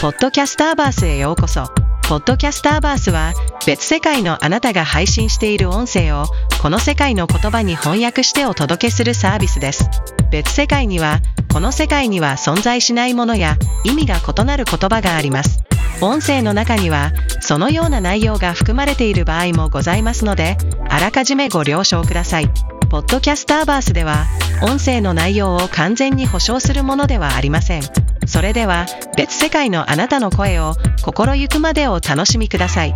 ポッドキャスターバースへようこそ。ポッドキャスターバースは別世界のあなたが配信している音声をこの世界の言葉に翻訳してお届けするサービスです。別世界にはこの世界には存在しないものや意味が異なる言葉があります。音声の中にはそのような内容が含まれている場合もございますのであらかじめご了承ください。ポッドキャスターバースでは音声の内容を完全に保証するものではありません。それでは別世界のあなたの声を心ゆくまでお楽しみください。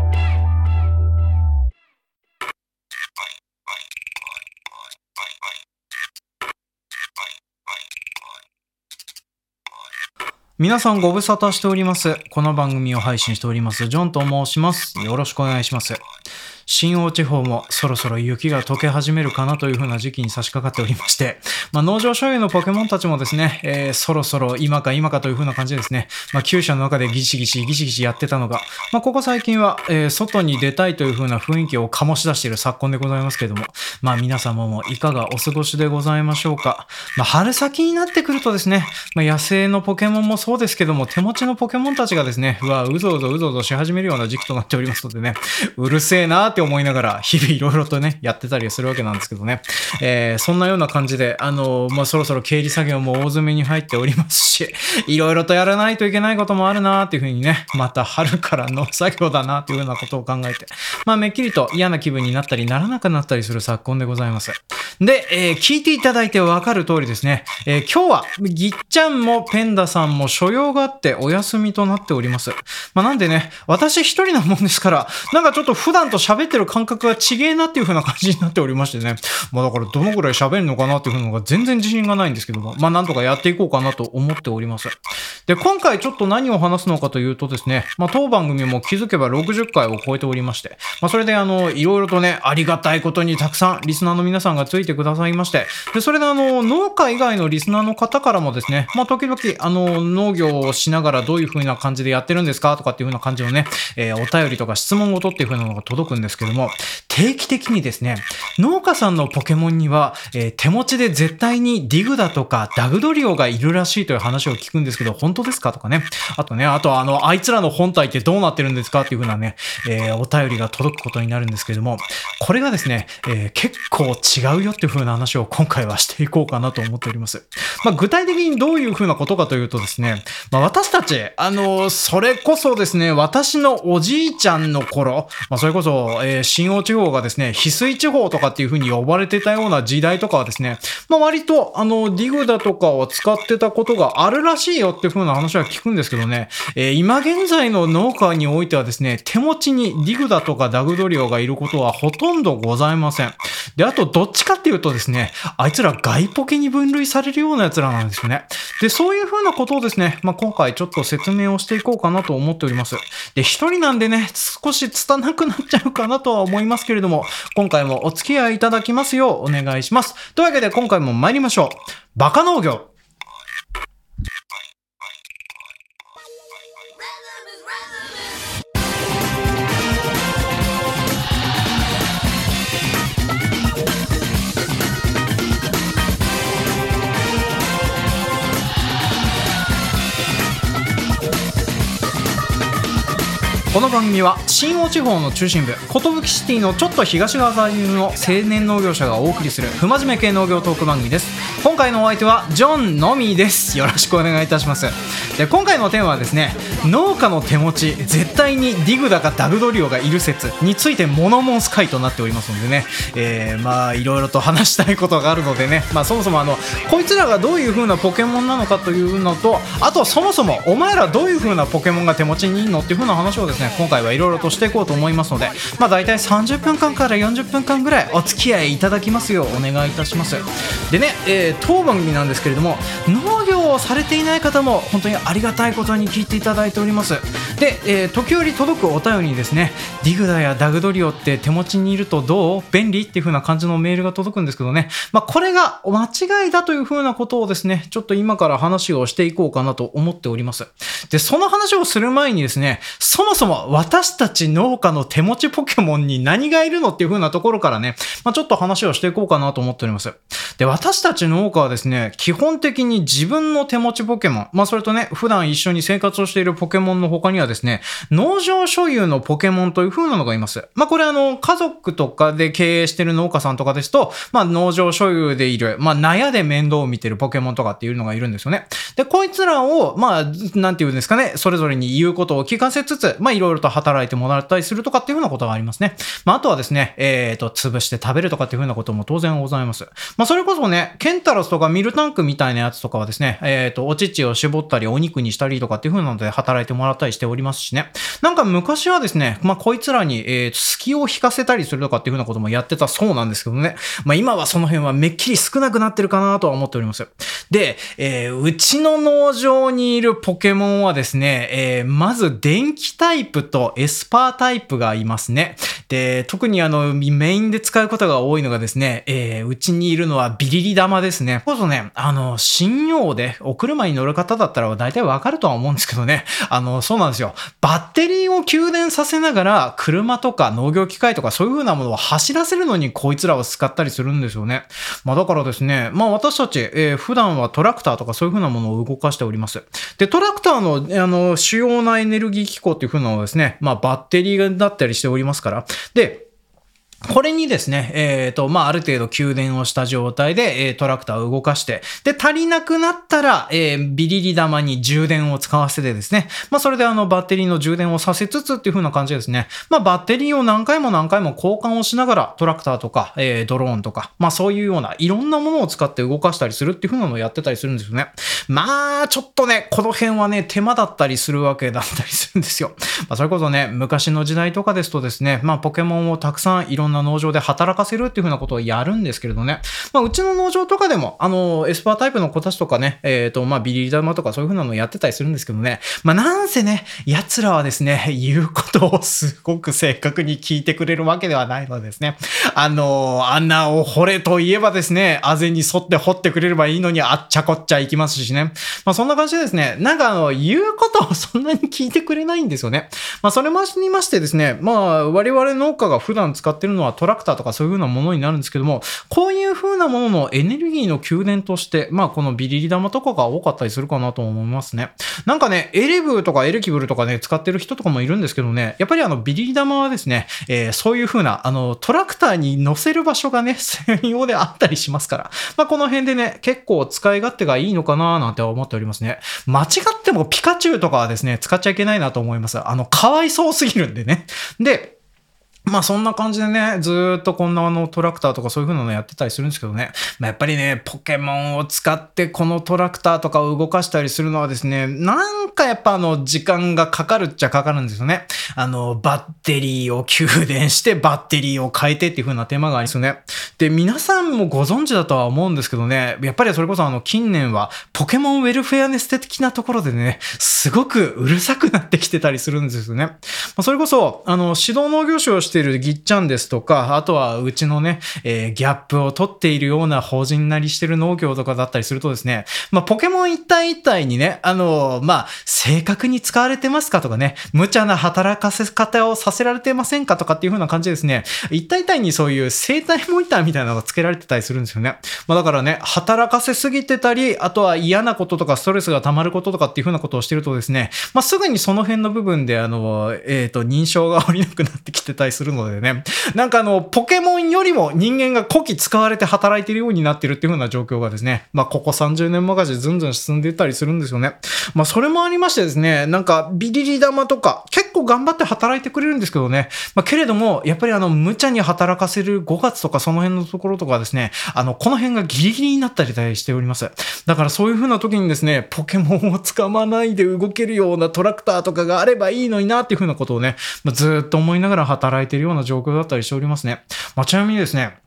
皆さんご無沙汰しております。この番組を配信しております、ジョンと申します。よろしくお願いします。新大地方もそろそろ雪が溶け始めるかなという風な時期に差し掛かっておりまして、まあ、農場所有のポケモンたちもですね、えーそろそろ今か今かという風な感じですね、まあ、厩舎の中でギシギシギシギシやってたのが、まあ、ここ最近は、えー外に出たいという風な雰囲気を醸し出している昨今でございますけども、まあ皆様もいかがお過ごしでございましょうか。まあ春先になってくるとですね、まあ、野生のポケモンもそうですけども、手持ちのポケモンたちがですね、うわ、うぞうぞうぞうぞし始めるような時期となっておりますのでね、うるせえなーって思いながら、日々いろいろとね、やってたりするわけなんですけどね。えーそんなような感じで、あのーまあ、そろそろ経理作業も大詰めに入っておりますし、いろいろとやらないといけないこともあるなーっていうふうにね、また春からの作業だなっていうふうなことを考えて、まあ、めっきりと嫌な気分になったりならなくなったりする昨今でございます。で、えー聞いていただいてわかる通りですね、えー今日は、ぎっちゃんもペンダさんも所用があってお休みとなっております。まあ、なんでね、私一人なもんですから、なんかちょっと普段と喋ってる感覚が違えなっていう風な感じになっておりましてね。まあだからどのぐらい喋るのかなっていう風のが全然自信がないんですけども、まあなんとかやっていこうかなと思っております。で、今回ちょっと何を話すのかというとですね、まあ当番組も気づけば60回を超えておりまして、まあそれであの、いろいろとね、ありがたいことにたくさんリスナーの皆さんがついてくださいまして、で、それであの、農家以外のリスナーの方からもですね、まあ時々あの、農業をしながらどういう風な感じでやってるんですかとかっていう風な感じのね、えーお便りとか質問事っていう風なのが届くんですですけども、定期的にですね、農家さんのポケモンには、えー手持ちで絶対にディグだとかダグドリオがいるらしいという話を聞くんですけど、本当ですかとかね。あとね、あとあの、あいつらの本体ってどうなってるんですかっていう風なね、えーお便りが届くことになるんですけども、これがですね、えー結構違うよっていう風な話を今回はしていこうかなと思っております。まあ、具体的にどういう風なことかというとですね、まあ、私たち、あの、それこそですね、私のおじいちゃんの頃、まあ、それこそ、えー新大地方がですね、翡翠地方とかっていう風に呼ばれてたような時代とかはですね、まあ、割と、あの、ディグだとかを使ってたことがあるらしいよっていう風な話は聞くんですけどね、えー今現在の農家においてはですね、手持ちにディグだとかダグドリオがいることはほとんどございません。で、あと、どっちかっていうとですね、あいつら外ポケに分類されるような奴らなんですよね。で、そういう風なことをですね、まあ、今回ちょっと説明をしていこうかなと思っております。で、一人なんでね、少し拙くなっちゃうかなとは思いますけれども、今回もお付き合いいただきますようお願いします。というわけで今回も参りましょう。バカ農業。この番組は新大地方の中心部寿シティのちょっと東側在住の青年農業者がお送りする不真面目系農業トーク番組です。今回のお相手はジョンのみです。よろしくお願いいたします。で今回のテーマはですね農家の手持ち絶対にディグだかダグドリオがいる説についてモノモンス回となっておりますのでね、えー、まあいろいろと話したいことがあるのでね。まあそもそもあのこいつらがどういう風なポケモンなのかというのとあとそもそもお前らどういう風なポケモンが手持ちにいるのっていう風な話をですね今回はいろいろとしていこうと思いますのでまあ大体30分間から40分間ぐらいお付き合いいただきますようお願いいたします。でね、えー当番組なんですけれども農業をされていない方も本当にありがたいことに聞いていただいてております。で、えー時折届くお便りにですねディグダやダグドリオって手持ちにいるとどう？便利？っていう風な感じのメールが届くんですけどね。まあこれが間違いだという風なことをですねちょっと今から話をしていこうかなと思っております。でその話をする前にですねそもそも私たち農家の手持ちポケモンに何がいるのっていう風なところからね、まあ、ちょっと話をしていこうかなと思っております。で、私たち農家はですね、基本的に自分の手持ちポケモン、まあそれとね、普段一緒に生活をしているポケモンの他にはですね、農場所有のポケモンという風なのがいます。まあこれあの、家族とかで経営してる農家さんとかですと、まあ農場所有でいる、まあ納屋で面倒を見てるポケモンとかっていうのがいるんですよね。で、こいつらを、まあ、なんていうんですかね、それぞれに言うことを聞かせつつ、まあいろいろと働いてもらったりするとかっていう風なことがありますね。まああとはですね、えっ、ー、と、潰して食べるとかっていう風なことも当然ございます。まあそれこそね、ケンタロスとかミルタンクみたいなやつとかはですね、えっ、ー、と、お乳を絞ったりお肉にしたりとかっていう風なので働いてもらったりしておりますしね。なんか昔はですね、まあこいつらに、えっー、隙を引かせたりするとかっていう風なこともやってたそうなんですけどね。まあ今はその辺はめっきり少なくなってるかなとは思っております。で、えー、うちの農場にいるポケモンはですね、えー、まず電気タイプとエスパータイプがいますね。で、特にあの、メインで使うことが多いのがですね、えー、うちにいるのはビリリ玉ですね。こそね、あの、信用でお車に乗る方だったら大体わかるとは思うんですけどね。あの、そうなんですよ。バッテリーを給電させながら、車とか農業機械とかそういう風なものを走らせるのにこいつらを使ったりするんですよね。まあだからですね、まあ私たち、えー、普段はトラクターとかそういう風なものを動かしております。で、トラクターの、あの、主要なエネルギー機構っていう風なのはですね、まあバッテリーだったりしておりますから。で、これにですね、えっ、ー、と、まあ、ある程度給電をした状態で、えー、トラクターを動かして、で、足りなくなったら、えー、ビリリ玉に充電を使わせてですね、まあ、それであの、バッテリーの充電をさせつつっていう風な感じですね。まあ、バッテリーを何回も何回も交換をしながら、トラクターとか、えー、ドローンとか、まあ、そういうような、いろんなものを使って動かしたりするっていう風なのをやってたりするんですよね。まあ、ちょっとね、この辺はね、手間だったりするわけだったりするんですよ。まあ、それこそね、昔の時代とかですとですね、まあ、ポケモンをたくさんいろんな農場で働かせるっていうふうなことをやるんですけれどね。まあ、うちの農場とかでも、あの、エスパータイプの子たちとかね、えっ、ー、と、まあ、ビリリ玉とかそういうふうなのをやってたりするんですけどね。まあ、なんせね、奴らはですね、言うことをすごく正確に聞いてくれるわけではないのですね。あの、あんなを掘れと言えばですね、あぜに沿って掘ってくれればいいのにあっちゃこっちゃ行きますしね。まあ、そんな感じでですね、なんかあの、言うことをそんなに聞いてくれないんですよね。まあ、それましにましてですね、まあ、我々農家が普段使ってるのはトラクターとかそういう風なものになるんですけども、こういう風なもののエネルギーの給電として、まあ、このビリリ玉とかが多かったりするかなと思いますね。なんかね、エレブーとかエレキブルとかね、使ってる人とかもいるんですけどね、やっぱりあの、ビリリ玉はですね、えー、そういう風な、あの、トラクターに乗せる場所がね、専用であったりしますから、まあ、この辺でね、結構使い勝手がいいのかななんて思っておりますね。間違ってもピカチュウとかはですね、使っちゃいけないなと思います。あの、かわいそうすぎるんでね。で、まあそんな感じでね、ずっとこんなあのトラクターとかそういう風なのやってたりするんですけどね。まあやっぱりね、ポケモンを使ってこのトラクターとかを動かしたりするのはですね、なんかやっぱあの時間がかかるっちゃかかるんですよね。あの、バッテリーを給電してバッテリーを変えてっていう風な手間がありますよね。で、皆さんもご存知だとは思うんですけどね、やっぱりそれこそあの近年はポケモンウェルフェアネス的なところでね、すごくうるさくなってきてたりするんですよね。まあ、それこそ、あの、指導農業種をしているぎっちゃんですとか、あとはうちのね、えー、ギャップを取っているような法人なりしてる農業とかだったりするとですね、まあ、ポケモン一体一体にね、あのー、まあ、正確に使われてますかとかね、無茶な働かせ方をさせられてませんかとかっていう風な感じでですね、一体一体にそういう生体モニターみたいなのが付けられてたりするんですよね。まあ、だからね、働かせすぎてたり、あとは嫌なこととかストレスが溜まることとかっていう風なことをしてるとですね、まあ、すぐにその辺の部分で、あの、えっ、と、認証が下りなくなってきてたりするするのでね、なんかあの、ポケモンよりも人間が古希使われて働いているようになってるっていう風な状況がですね、まあ、ここ30年任せずんずん進んでいったりするんですよね。まあ、それもありましてですね、なんか、ビリリ玉とか、結構頑張って働いてくれるんですけどね、まあ、けれども、やっぱりあの、無茶に働かせる5月とかその辺のところとかですね、あの、この辺がギリギリになったりしております。だからそういう風な時にですね、ポケモンを掴まないで動けるようなトラクターとかがあればいいのになっていう風なことをね、まあ、ずっと思いながら働いているような状況だったりしておりますね。まあ、ちなみにですね、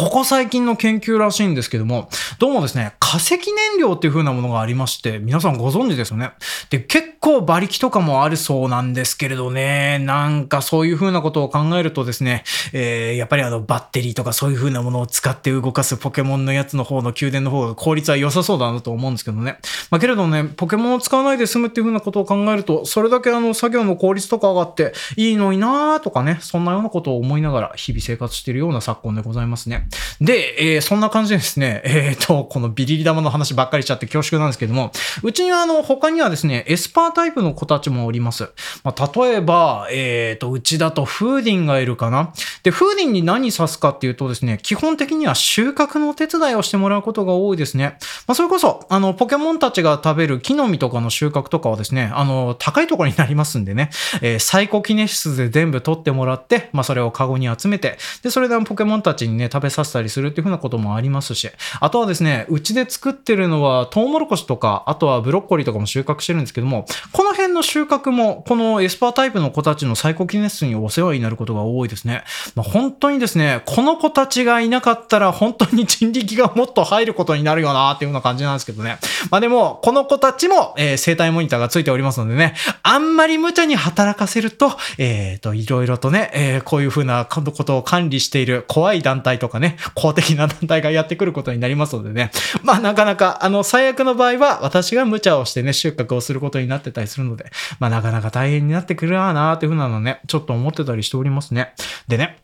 ここ最近の研究らしいんですけども、どうもですね、化石燃料っていう風なものがありまして、皆さんご存知ですよね。で、結構馬力とかもあるそうなんですけれどね、なんかそういう風なことを考えるとですね、えー、やっぱりあのバッテリーとかそういう風なものを使って動かすポケモンのやつの方の宮殿の方が効率は良さそうだなと思うんですけどね。まあけれどね、ポケモンを使わないで済むっていう風なことを考えると、それだけあの作業の効率とか上がっていいのになーとかね、そんなようなことを思いながら日々生活しているような昨今でございますね。で、えー、そんな感じでですね、えっ、ー、と、このビリリ玉の話ばっかりしちゃって恐縮なんですけども、うちにはあの、他にはですね、エスパータイプの子たちもおります。まあ、例えば、えっ、ー、と、うちだとフーディンがいるかな。で、フーディンに何指すかっていうとですね、基本的には収穫のお手伝いをしてもらうことが多いですね。まあ、それこそ、あの、ポケモンたちが食べる木の実とかの収穫とかはですね、あの、高いところになりますんでね、えー、サイコキネシスで全部取ってもらって、まあ、それをカゴに集めて、で、それでポケモンたちにね、食べさせたりするっていう風なこともありますし、あとはですね、うちで作ってるのはトウモロコシとか、あとはブロッコリーとかも収穫してるんですけども、この辺の収穫も、このエスパータイプの子たちのサイコキネシスにお世話になることが多いですね。まあ、本当にですね、この子たちがいなかったら本当に人力がもっと入ることになるよなっていうような感じなんですけどね。まあでも、この子たちも、えー、生体モニターがついておりますのでね、あんまり無茶に働かせると、えっ、ー、と、いろいろとね、えー、こういう風なことを管理している怖い団体とかね、ね公的な団体がやってくることになりますのでね、まあなかなか、あの、最悪の場合は私が無茶をしてね、収穫をすることになってたりするので、まあなかなか大変になってくるなーっていう風なのね、ちょっと思ってたりしておりますね。でね、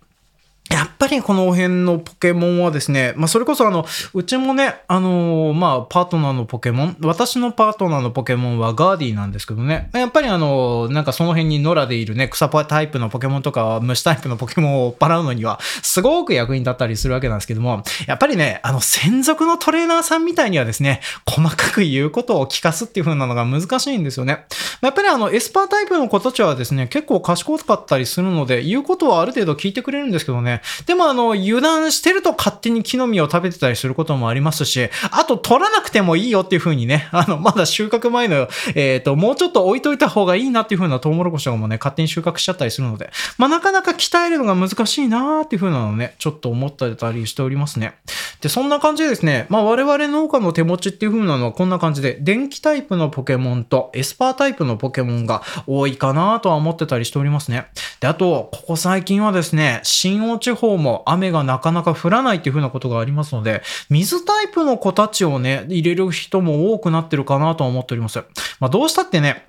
やっぱりこの辺のポケモンはですね、まあそれこそあの、うちもね、あのー、まあパートナーのポケモン、私のパートナーのポケモンはガーディなんですけどね、やっぱりあのー、なんかその辺に野良でいるね、草タイプのポケモンとか虫タイプのポケモンを払うのには、すごく役に立ったりするわけなんですけども、やっぱりね、あの、専属のトレーナーさんみたいにはですね、細かく言うことを聞かすっていう風なのが難しいんですよね。やっぱりあの、エスパータイプの子たちはですね、結構賢かったりするので、言うことはある程度聞いてくれるんですけどね、でもあの、油断してると勝手に木の実を食べてたりすることもありますし、あと取らなくてもいいよっていう風にね、あの、まだ収穫前の、えっ、ー、と、もうちょっと置いといた方がいいなっていう風なトウモロコシとかもね、勝手に収穫しちゃったりするので、まあ、なかなか鍛えるのが難しいなーっていう風なのね、ちょっと思ったりしておりますね。で、そんな感じでですね、まあ、我々農家の手持ちっていう風なのはこんな感じで、電気タイプのポケモンとエスパータイプのポケモンが多いかなとは思ってたりしておりますね。で、あと、ここ最近はですね、新大地方も雨がなかなか降らないっていう風なことがありますので、水タイプの子たちをね、入れる人も多くなってるかなと思っております。まあ、どうしたってね、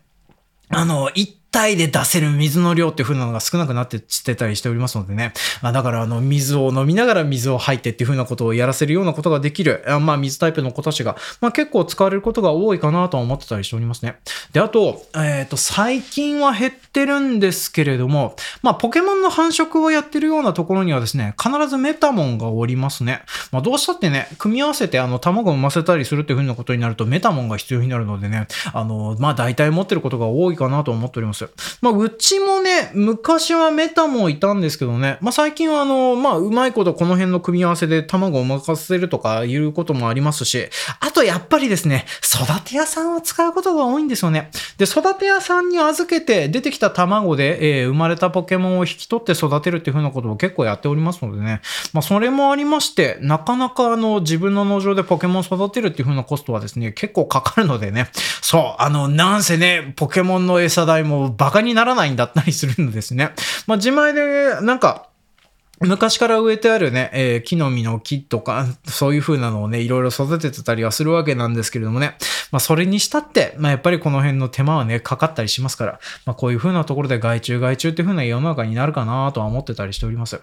あの、一体で出せる水の量っていう風なのが少なくなってしてたりしておりますのでね。まあ、だからあの水を飲みながら水を吐いてっていう風なことをやらせるようなことができる、あまあ水タイプの子たちが、まあ結構使われることが多いかなとは思ってたりしておりますね。で、あと、えっ、ー、と、最近は減ってるんですけれども、まあポケモンの繁殖をやってるようなところにはですね、必ずメタモンがおりますね。まあどうしたってね、組み合わせてあの卵を産ませたりするっていう風なことになるとメタモンが必要になるのでね、あの、まあ大体持ってることが多いかなと思っております。まあうちもね、昔はメタもいたんですけどね、まあ最近はあの、まあうまいことこの辺の組み合わせで卵を任せるとかいうこともありますし、あとやっぱりですね、育て屋さんを使うことが多いんですよね。で、育て屋さんに預けて出てきた卵で、えー、生まれたポケモンを引き取って育てるっていう風なことを結構やっておりますのでね、まあそれもありまして、なかなかあの自分の農場でポケモン育てるっていう風なコストはですね、結構かかるのでね、そう、あの、なんせね、ポケモンの餌代もバカにならないんだったりするんですね。まあ、自前で、なんか、昔から植えてあるね、えー、木の実の木とか、そういう風なのをね、いろいろ育ててたりはするわけなんですけれどもね。まあ、それにしたって、まあ、やっぱりこの辺の手間はね、かかったりしますから、まあ、こういう風なところで害虫害虫っていう風な世の中になるかなとは思ってたりしております。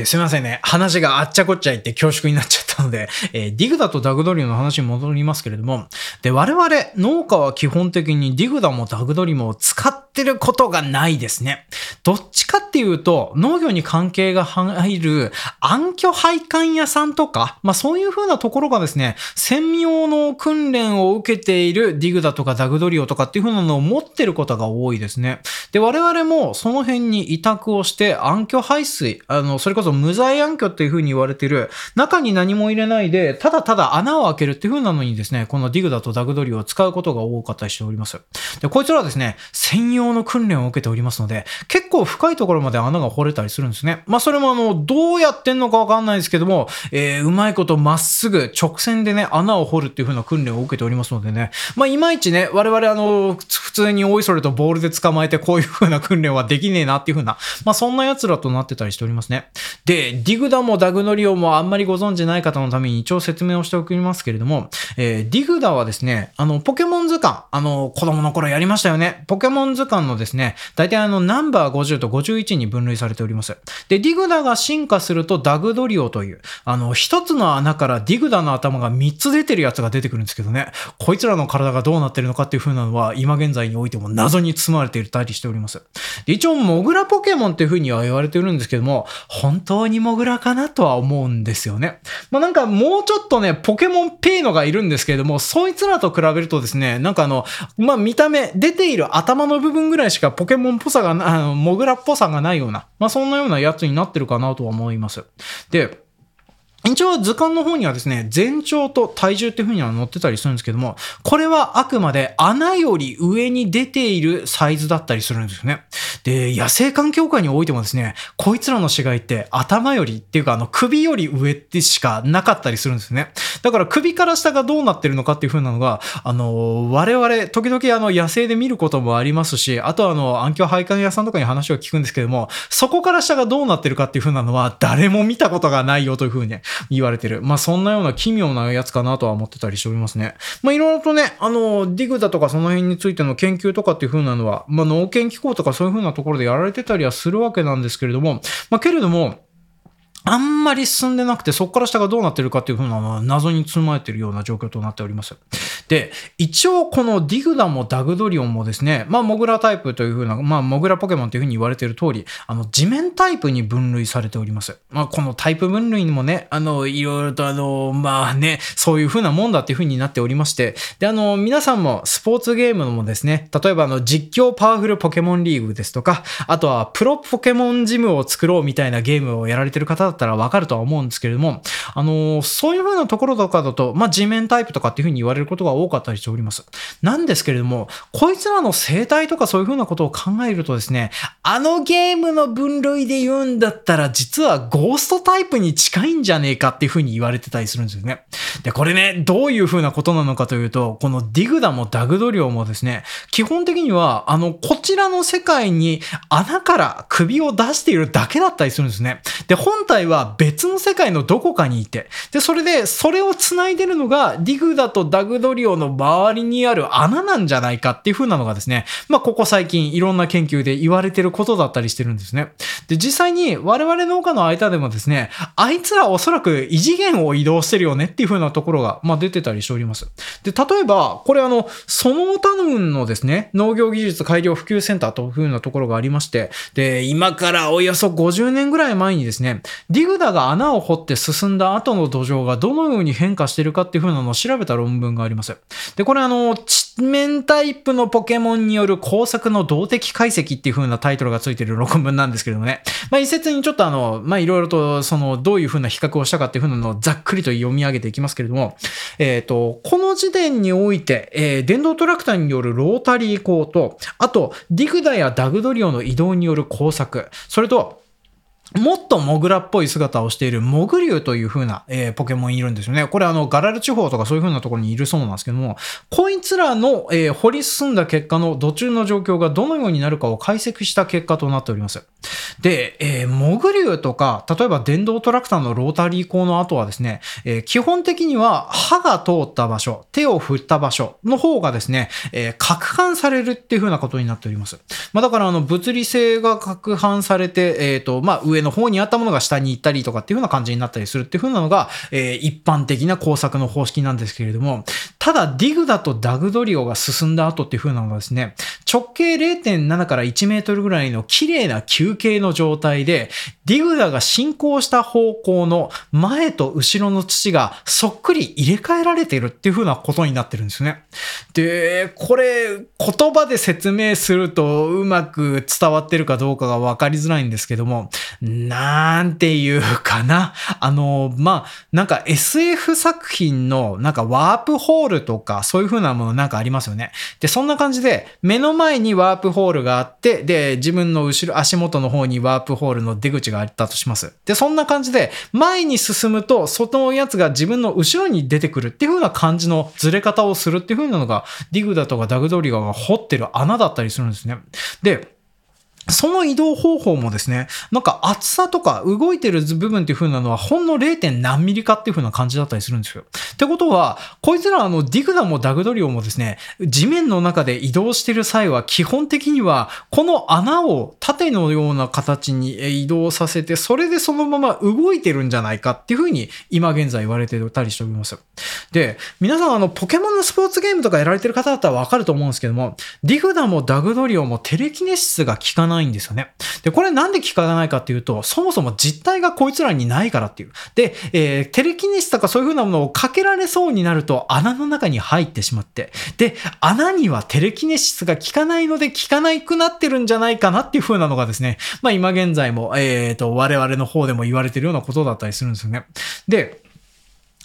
ですいませんね。話があっちゃこっちゃいって恐縮になっちゃったので、えー、ディグダとダグドリの話に戻りますけれども、で、我々農家は基本的にディグダもダグドリも使ってることがないですね。どっちかっていうと、農業に関係が入る暗渠配管屋さんとか、まあそういう風なところがですね、専用の訓練を受けているディグダとかダグドリオとかっていう風なのを持ってることが多いですね。で、我々もその辺に委託をして暗渠排水、あの、それこそ無罪暗渠っていう風に言われてる、中に何も入れないで、ただただ穴を開けるっていう風なのにですね、このディグダとダグドリオを使うことが多かったりしております。で、こいつらはですね、専用の訓練を受けておりますので、結構深いところまで穴が掘れたりするんですね。まあ、それもあの、どうやってんのかわかんないですけども、えー、うまいことまっすぐ直線でね、穴を掘るっていう風な訓練を受けておりますのでね、まあ、いまいちね、我々あの、普通においそれとボールで捕まえてこういう風な訓練はできねえなっていう風な、まあ、そんな奴らとなってたりしておりますね。で、ディグダもダグノリオもあんまりご存知ない方のために一応説明をしておきますけれども、えー、ディグダはですね、あの、ポケモン図鑑、あの、子供の頃やりましたよね。ポケモン図鑑のですね、大体あの、ナンバー50と51 1に分類されております。で、ディグダが進化するとダグドリオという、あの、一つの穴からディグダの頭が3つ出てるやつが出てくるんですけどね、こいつらの体がどうなってるのかっていう風なのは、今現在においても謎に包まれているたりしております。で一応、モグラポケモンっていう風には言われてるんですけども、本当にモグラかなとは思うんですよね。まあ、なんかもうちょっとね、ポケモンペイのがいるんですけれども、そいつらと比べるとですね、なんかあの、まあ、見た目、出ている頭の部分ぐらいしかポケモンっぽさが、あの、モグラっぽさがないような、まあ、そんなようなやつになってるかなとは思います。で、一応図鑑の方にはですね、全長と体重っていう風には載ってたりするんですけども、これはあくまで穴より上に出ているサイズだったりするんですよね。で、野生環境下においてもですね、こいつらの死骸って頭よりっていうかあの首より上ってしかなかったりするんですね。だから首から下がどうなってるのかっていう風なのが、あの、我々、時々あの野生で見ることもありますし、あとあの、暗渠配管屋さんとかに話を聞くんですけども、そこから下がどうなってるかっていう風なのは誰も見たことがないよという風に、ね、言われてる。まあそんなような奇妙なやつかなとは思ってたりしておりますね。まあいろいろとね、あの、ディグだとかその辺についての研究とかっていう風なのは、まあ農研機構とかそういう風なところでやられてたりはするわけなんですけれども、まあけれども、あんまり進んでなくて、そこから下がどうなってるかっていう風な謎に包まれているような状況となっております。で、一応このディグダもダグドリオンもですね、まあモグラタイプという風な、まあモグラポケモンという風に言われている通り、あの地面タイプに分類されております。まあこのタイプ分類にもね、あの、いろいろとあの、まあね、そういう風なもんだっていう風になっておりまして、で、あの、皆さんもスポーツゲームのもですね、例えばあの実況パワフルポケモンリーグですとか、あとはプロポケモンジムを作ろうみたいなゲームをやられてる方だったらわかるとは思うんですけれども、あの、そういう風なところとかだと、まあ地面タイプとかっていう風に言われることが多かったりしております。。なんですけれども、こいつらの生態とかそういう風なことを考えるとですね、あのゲームの分類で言うんだったら、実はゴーストタイプに近いんじゃねえかっていう風に言われてたりするんですよね。で、これね、どういう風なことなのかというと、このディグダもダグドリオもですね、基本的には、あの、こちらの世界に穴から首を出しているだけだったりするんですね。で、本体は別の世界のどこかにいて、で、それで、それを繋いでるのが、ディグダとダグドリオの周りにある穴なんじゃないかっていう風なのがですね、まあ、ここ最近いろんな研究で言われてることだったりしてるんですね。で、実際に我々農家の間でもですね、あいつらおそらく異次元を移動してるよねっていう風なところが、まあ、出てたりしております。で、例えば、これあの、その他運のですね、農業技術改良普及センターという風なところがありまして、で、今からおよそ50年ぐらい前にですね、ディグダが穴を掘って進んだ後の土壌がどのように変化してるかっていう風なのを調べた論文があります。で、これあの、地面タイプのポケモンによる工作の動的解析っていう風なタイトルがついてる論文なんですけれどもね。まあ一説にちょっとあの、まあいろいろとそのどういう風な比較をしたかっていう風なのをざっくりと読み上げていきますけれども、えっ、ー、と、この時点において、えー、電動トラクターによるロータリー工と、あと、ディグダやダグドリオの移動による工作、それと、もっとモグラっぽい姿をしているモグリュウという風な、えー、ポケモンいるんですよね。これあの、ガラル地方とかそういう風なところにいるそうなんですけども、こいつらの、えー、掘り進んだ結果の土中の状況がどのようになるかを解析した結果となっております。で、えー、モグリュウとか、例えば電動トラクターのロータリー工の後はですね、えー、基本的には歯が通った場所、手を振った場所の方がですね、えー、攪拌されるっていう風なことになっております。まあだからあの、物理性が攪拌されて、えっ、と、まあ上上の方にあったものが下に行ったりとかっていう風な感じになったりするっていう風なのが、えー、一般的な工作の方式なんですけれども、ただディグだとダグドリオが進んだ後っていう風なのがですね、直径0.7から1メートルぐらいの綺麗な球形の状態で、ディグダが進行した方向の前と後ろの土がそっくり入れ替えられているっていう風なことになってるんですね。で、これ言葉で説明するとうまく伝わってるかどうかがわかりづらいんですけども、なんていうかな。あの、まあ、なんか SF 作品のなんかワープホールとかそういう風なものなんかありますよね。で、そんな感じで目の前にワープホールがあって、で、自分の後ろ、足元の方にワープホールの出口があったとします。で、そんな感じで前に進むと、そのやつが自分の後ろに出てくるっていう風な感じのずれ方をするっていう風なのが、ディグだとかダグドリガが掘ってる穴だったりするんですね。で、その移動方法もですね、なんか厚さとか動いてる部分っていう風なのはほんの 0. 何ミリかっていう風な感じだったりするんですよ。ってことは、こいつらあのディグダもダグドリオもですね、地面の中で移動してる際は基本的にはこの穴を縦のような形に移動させて、それでそのまま動いてるんじゃないかっていう風に今現在言われてたりしております。で、皆さんあのポケモンのスポーツゲームとかやられてる方だったらわかると思うんですけども、ディグダもダグドリオもテレキネシスが効かないないんですよね。で、これなんで効かないかっていうと、そもそも実体がこいつらにないからっていう。で、えー、テレキネシスとかそういう風なものをかけられそうになると穴の中に入ってしまって、で、穴にはテレキネシスが効かないので効かないくなってるんじゃないかなっていう風なのがですね、まあ今現在も、えっ、ー、と、我々の方でも言われてるようなことだったりするんですよね。で、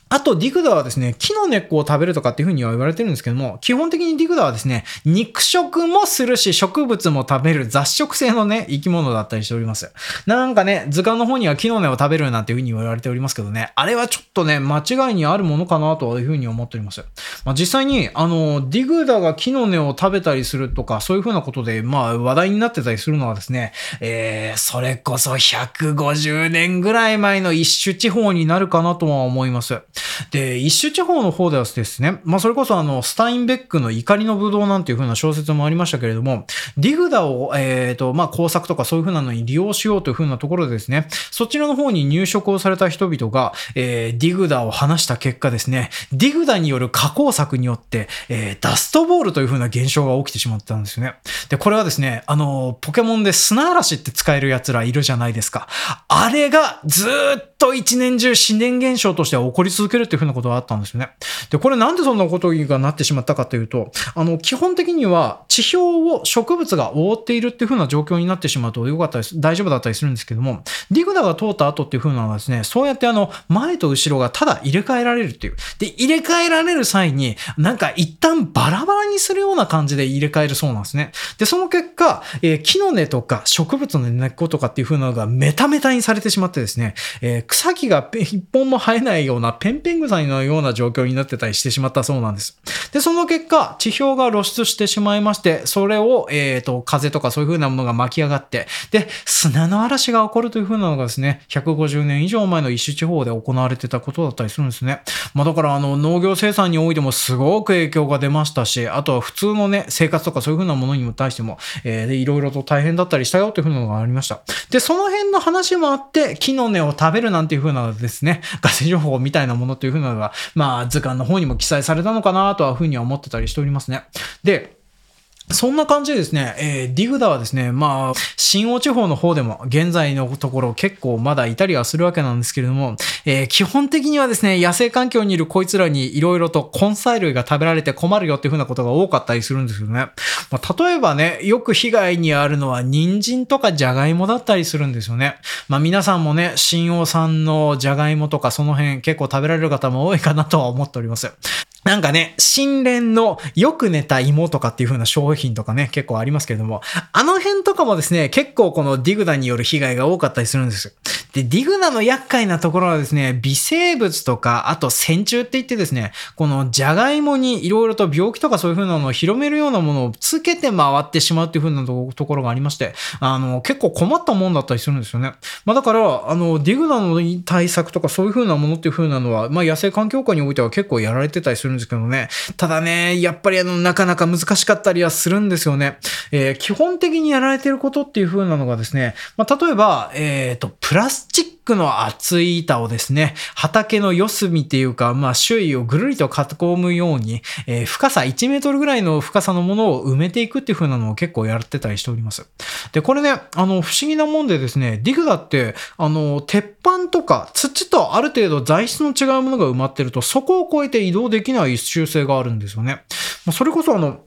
あと、ディグダはですね、木の根っこを食べるとかっていうふうには言われてるんですけども、基本的にディグダはですね、肉食もするし、植物も食べる雑食性のね、生き物だったりしております。なんかね、図鑑の方には木の根を食べるなんていうふうに言われておりますけどね、あれはちょっとね、間違いにあるものかなというふうに思っております。まあ、実際に、あの、ディグダが木の根を食べたりするとか、そういうふうなことで、まあ、話題になってたりするのはですね、えー、それこそ150年ぐらい前の一種地方になるかなとは思います。で、一種地方の方ではですね、まあそれこそあの、スタインベックの怒りの武道なんていう風な小説もありましたけれども、ディグダを、えっ、ー、と、まあ工作とかそういう風なのに利用しようという風なところでですね、そちらの方に入植をされた人々が、えー、ディグダを話した結果ですね、ディグダによる加工作によって、えー、ダストボールという風な現象が起きてしまったんですよね。で、これはですね、あの、ポケモンで砂嵐って使える奴らいるじゃないですか。あれがずっと一年中自然現象としては起こり続続けるっていう風なことがあったんですよね。で、これなんでそんなことがなってしまったかというと、あの、基本的には地表を植物が覆っているっていう風な状況になってしまうとよかったです、大丈夫だったりするんですけども、ディグダが通った後っていう風なのはですね、そうやってあの、前と後ろがただ入れ替えられるっていう。で、入れ替えられる際に、なんか一旦バラバラにするような感じで入れ替えるそうなんですね。で、その結果、えー、木の根とか植物の根っことかっていう風なのがメタメタにされてしまってですね、えー、草木が一本も生えないようなペンペングサのような状況になってたりしてしまったそうなんです。で、その結果、地表が露出してしまいまして、それを、えっ、ー、と、風とかそういう風なものが巻き上がって、で、砂の嵐が起こるという風なのがですね、150年以上前の一種地方で行われてたことだったりするんですね。まあだからあの、農業生産においてもすごく影響が出ましたし、あとは普通のね、生活とかそういう風なものにも対しても、えー、で、いろいろと大変だったりしたよという風なのがありました。で、その辺の話もあって、木の根を食べるなんていう風なですね、ガセ情報みたいなものという風なのが、まあ図鑑の方にも記載されたのかなとはふうには思ってたりしておりますね。で、そんな感じでですね、えー、ディグダはですね、まあ、新王地方の方でも現在のところ結構まだいたりはするわけなんですけれども、えー、基本的にはですね、野生環境にいるこいつらに色々と根菜類が食べられて困るよっていう風なことが多かったりするんですよね。まあ、例えばね、よく被害にあるのは人参とかジャガイモだったりするんですよね。まあ皆さんもね、新王さんのジャガイモとかその辺結構食べられる方も多いかなとは思っております。なんかね、新連のよく寝た芋とかっていう風な商品とかね、結構ありますけれども、あの辺とかもですね、結構このディグダによる被害が多かったりするんです。で、ディグナの厄介なところはですね、微生物とか、あと線虫って言ってですね、このジャガイモに色々と病気とかそういう風なのを広めるようなものをつけて回ってしまうっていう風なところがありまして、あの、結構困ったもんだったりするんですよね。まあだから、あの、ディグナの対策とかそういう風なものっていう風なのは、まあ野生環境下においては結構やられてたりするんですけどね。ただね、やっぱりあの、なかなか難しかったりはするんですよね。えー、基本的にやられてることっていう風なのがですね、まあ例えば、えっ、ー、と、プラススチックの厚い板をですね、畑の四隅っていうか、まあ周囲をぐるりと囲むように、えー、深さ1メートルぐらいの深さのものを埋めていくっていう風なのを結構やってたりしております。で、これね、あの、不思議なもんでですね、ディグダって、あの、鉄板とか土とある程度材質の違うものが埋まってると、そこを越えて移動できない習性があるんですよね。それこそあの、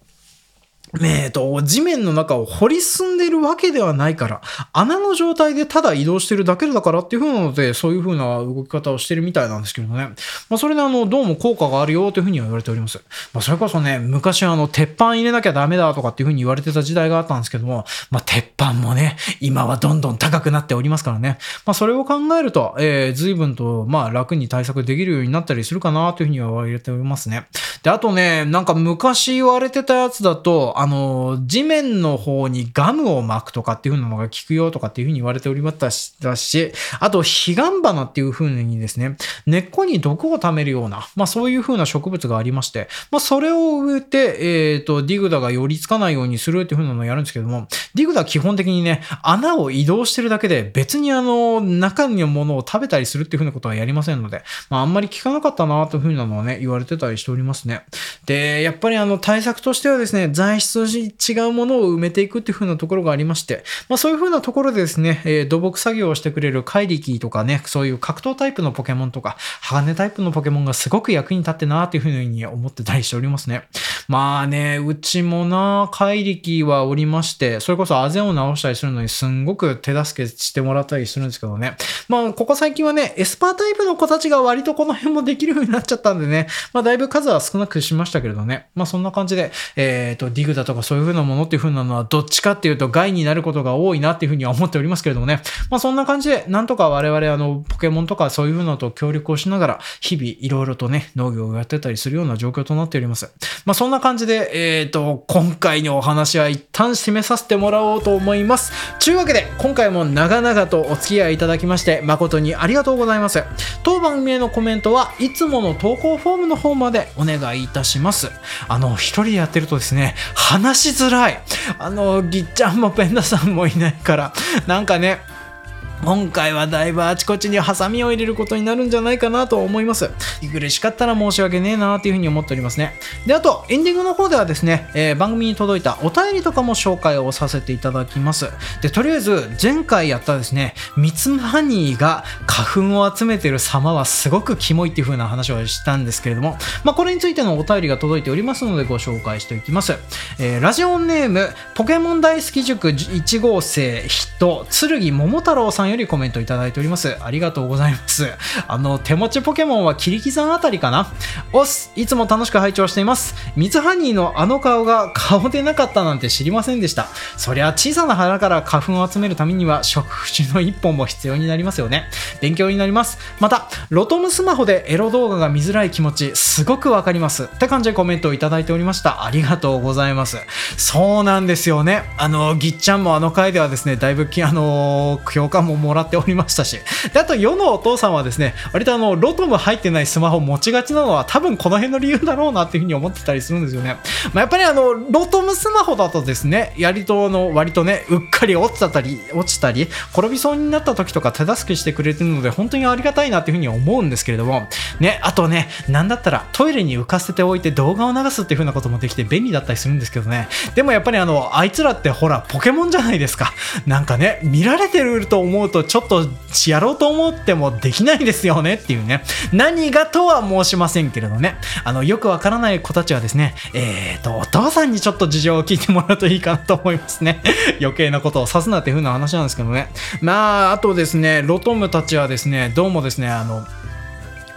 えっと、地面の中を掘り進んでいるわけではないから、穴の状態でただ移動してるだけだからっていう風なので、そういう風な動き方をしてるみたいなんですけどね。まあ、それであの、どうも効果があるよという風には言われております。まあ、それこそね、昔あの、鉄板入れなきゃダメだとかっていう風に言われてた時代があったんですけども、まあ、鉄板もね、今はどんどん高くなっておりますからね。まあ、それを考えると、えー、随分と、まあ、楽に対策できるようになったりするかなという風には言われておりますね。で、あとね、なんか昔言われてたやつだと、あの、地面の方にガムを巻くとかっていう風なのが効くよとかっていう風に言われておりましたし、あと、ヒガンバナっていう風にですね、根っこに毒を溜めるような、まあそういう風な植物がありまして、まあそれを植えて、えっ、ー、と、ディグダが寄りつかないようにするっていう風なのをやるんですけども、ディグダは基本的にね、穴を移動してるだけで別にあの、中のものを食べたりするっていう風なことはやりませんので、まああんまり効かなかったなという風なのはね、言われてたりしておりますね。で、やっぱりあの対策としてはですね、材質違うものを埋めていくっていう風なところがありまして、まあそういう風なところでですね、えー、土木作業をしてくれる怪力とかね、そういう格闘タイプのポケモンとか、鋼タイプのポケモンがすごく役に立ってなーっていう風に思ってたりしておりますね。まあね、うちもな、怪力はおりまして、それこそあぜを直したりするのにすんごく手助けしてもらったりするんですけどね。まあ、ここ最近はね、エスパータイプの子たちが割とこの辺もできるようになっちゃったんでね、まあだいぶ数は少なくしましたけれどね。まあそんな感じで、えっ、ー、と、ディグだとかそういう風なものっていう風なのはどっちかっていうと害になることが多いなっていう風には思っておりますけれどもね。まあそんな感じで、なんとか我々あの、ポケモンとかそういう風なのと協力をしながら、日々いろいろとね、農業をやってたりするような状況となっております。まあそんなな感じで、えっ、ー、と、今回のお話は一旦締めさせてもらおうと思います。というわけで、今回も長々とお付き合いいただきまして、誠にありがとうございます。当番組へのコメントはいつもの投稿フォームの方までお願いいたします。あの、一人でやってるとですね、話しづらい。あの、ぎっちゃんもペンダさんもいないから、なんかね、今回はだいぶあちこちにハサミを入れることになるんじゃないかなと思います。苦しかったら申し訳ねえなーっていうふうに思っておりますね。で、あと、エンディングの方ではですね、えー、番組に届いたお便りとかも紹介をさせていただきます。で、とりあえず、前回やったですね、ミツマニーが花粉を集めてる様はすごくキモいっていう風な話をしたんですけれども、まあ、これについてのお便りが届いておりますのでご紹介していきます。えー、ラジオネーム、ポケモン大好き塾1号生人、剣桃太郎さんよりりコメントいただいております。ありがとうございます。あの、手持ちポケモンはキリキザンあたりかなおっす、いつも楽しく拝聴しています。ミツハニーのあの顔が顔でなかったなんて知りませんでした。そりゃ小さな花から花粉を集めるためには触手の一本も必要になりますよね。勉強になります。また、ロトムスマホでエロ動画が見づらい気持ち、すごくわかります。って感じでコメントをいただいておりました。ありがとうございます。そうなんですよね。あの、ぎっちゃんもあの回ではですね、だいぶき、あの、共感ももらっておりましたし、であと世のお父さんはですね、割とあの、ロトム入ってないスマホ持ちがちなのは多分この辺の理由だろうなっていうふうに思ってたりするんですよね。まあ、やっぱりあの、ロトムスマホだとですね、やりとの割とね、うっかり落ちたり、落ちたり、転びそうになった時とか手助けしてくれてるので、本当にありがたいなっていうふうに思うんですけれども、ね、あとね、なんだったらトイレに浮かせておいて動画を流すっていうふうなこともできて便利だったりするんですけどね。でもやっぱりあの、あいつらってほら、ポケモンじゃないですか。なんかね、見られてると思うとちょっとやろうと思ってもできないですよねっていうね。何がとは申しませんけれどね。あの、よくわからない子たちはですね、えーと、お父さんにちょっと事情を聞いてもらうといいかなと思いますね。余計なことを指すなっていう風な話なんですけどね。まあ、あとですね、ロトムたちはですね、どうもですね、あの、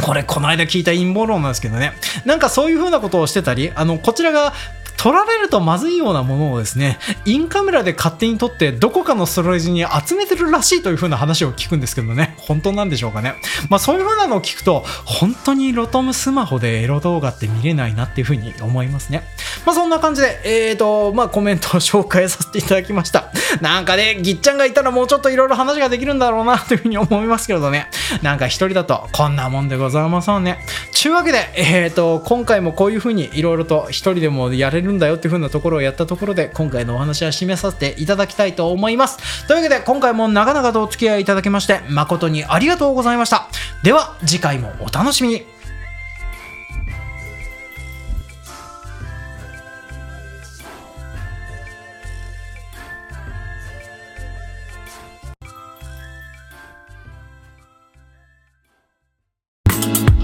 これ、この間聞いた陰謀論なんですけどね。なんかそういう風なことをしてたり、あの、こちらが取られるとまずいようなものをですね、インカメラで勝手に撮ってどこかのストレージに集めてるらしいという風な話を聞くんですけどね、本当なんでしょうかね。まあそういう風なのを聞くと、本当にロトムスマホでエロ動画って見れないなっていう風に思いますね。まあそんな感じで、えーと、まあコメントを紹介させていただきました。なんかね、ぎっちゃんがいたらもうちょっといろいろ話ができるんだろうなという風に思いますけどね。なんか一人だとこんなもんでございませんね。ちゅうわけで、えーと、今回もこういう風にいろいろと一人でもやれるるんだよっていう風なところをやったところで今回のお話は締めさせていただきたいと思います。というわけで今回も長々とお付き合いいただきまして誠にありがとうございました。では次回もお楽しみに。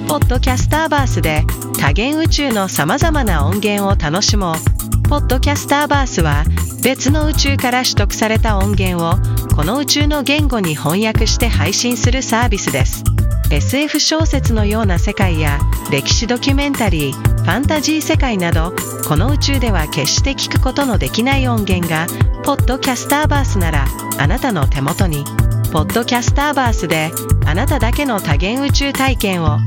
ポッドキャスターバースで多元宇宙のさまざまな音源を楽しもう。ポッドキャスターバースは別の宇宙から取得された音源をこの宇宙の言語に翻訳して配信するサービスです。SF 小説のような世界や歴史ドキュメンタリーファンタジー世界などこの宇宙では決して聞くことのできない音源がポッドキャスターバースならあなたの手元に。ポッドキャスターバースであなただけの多元宇宙体験を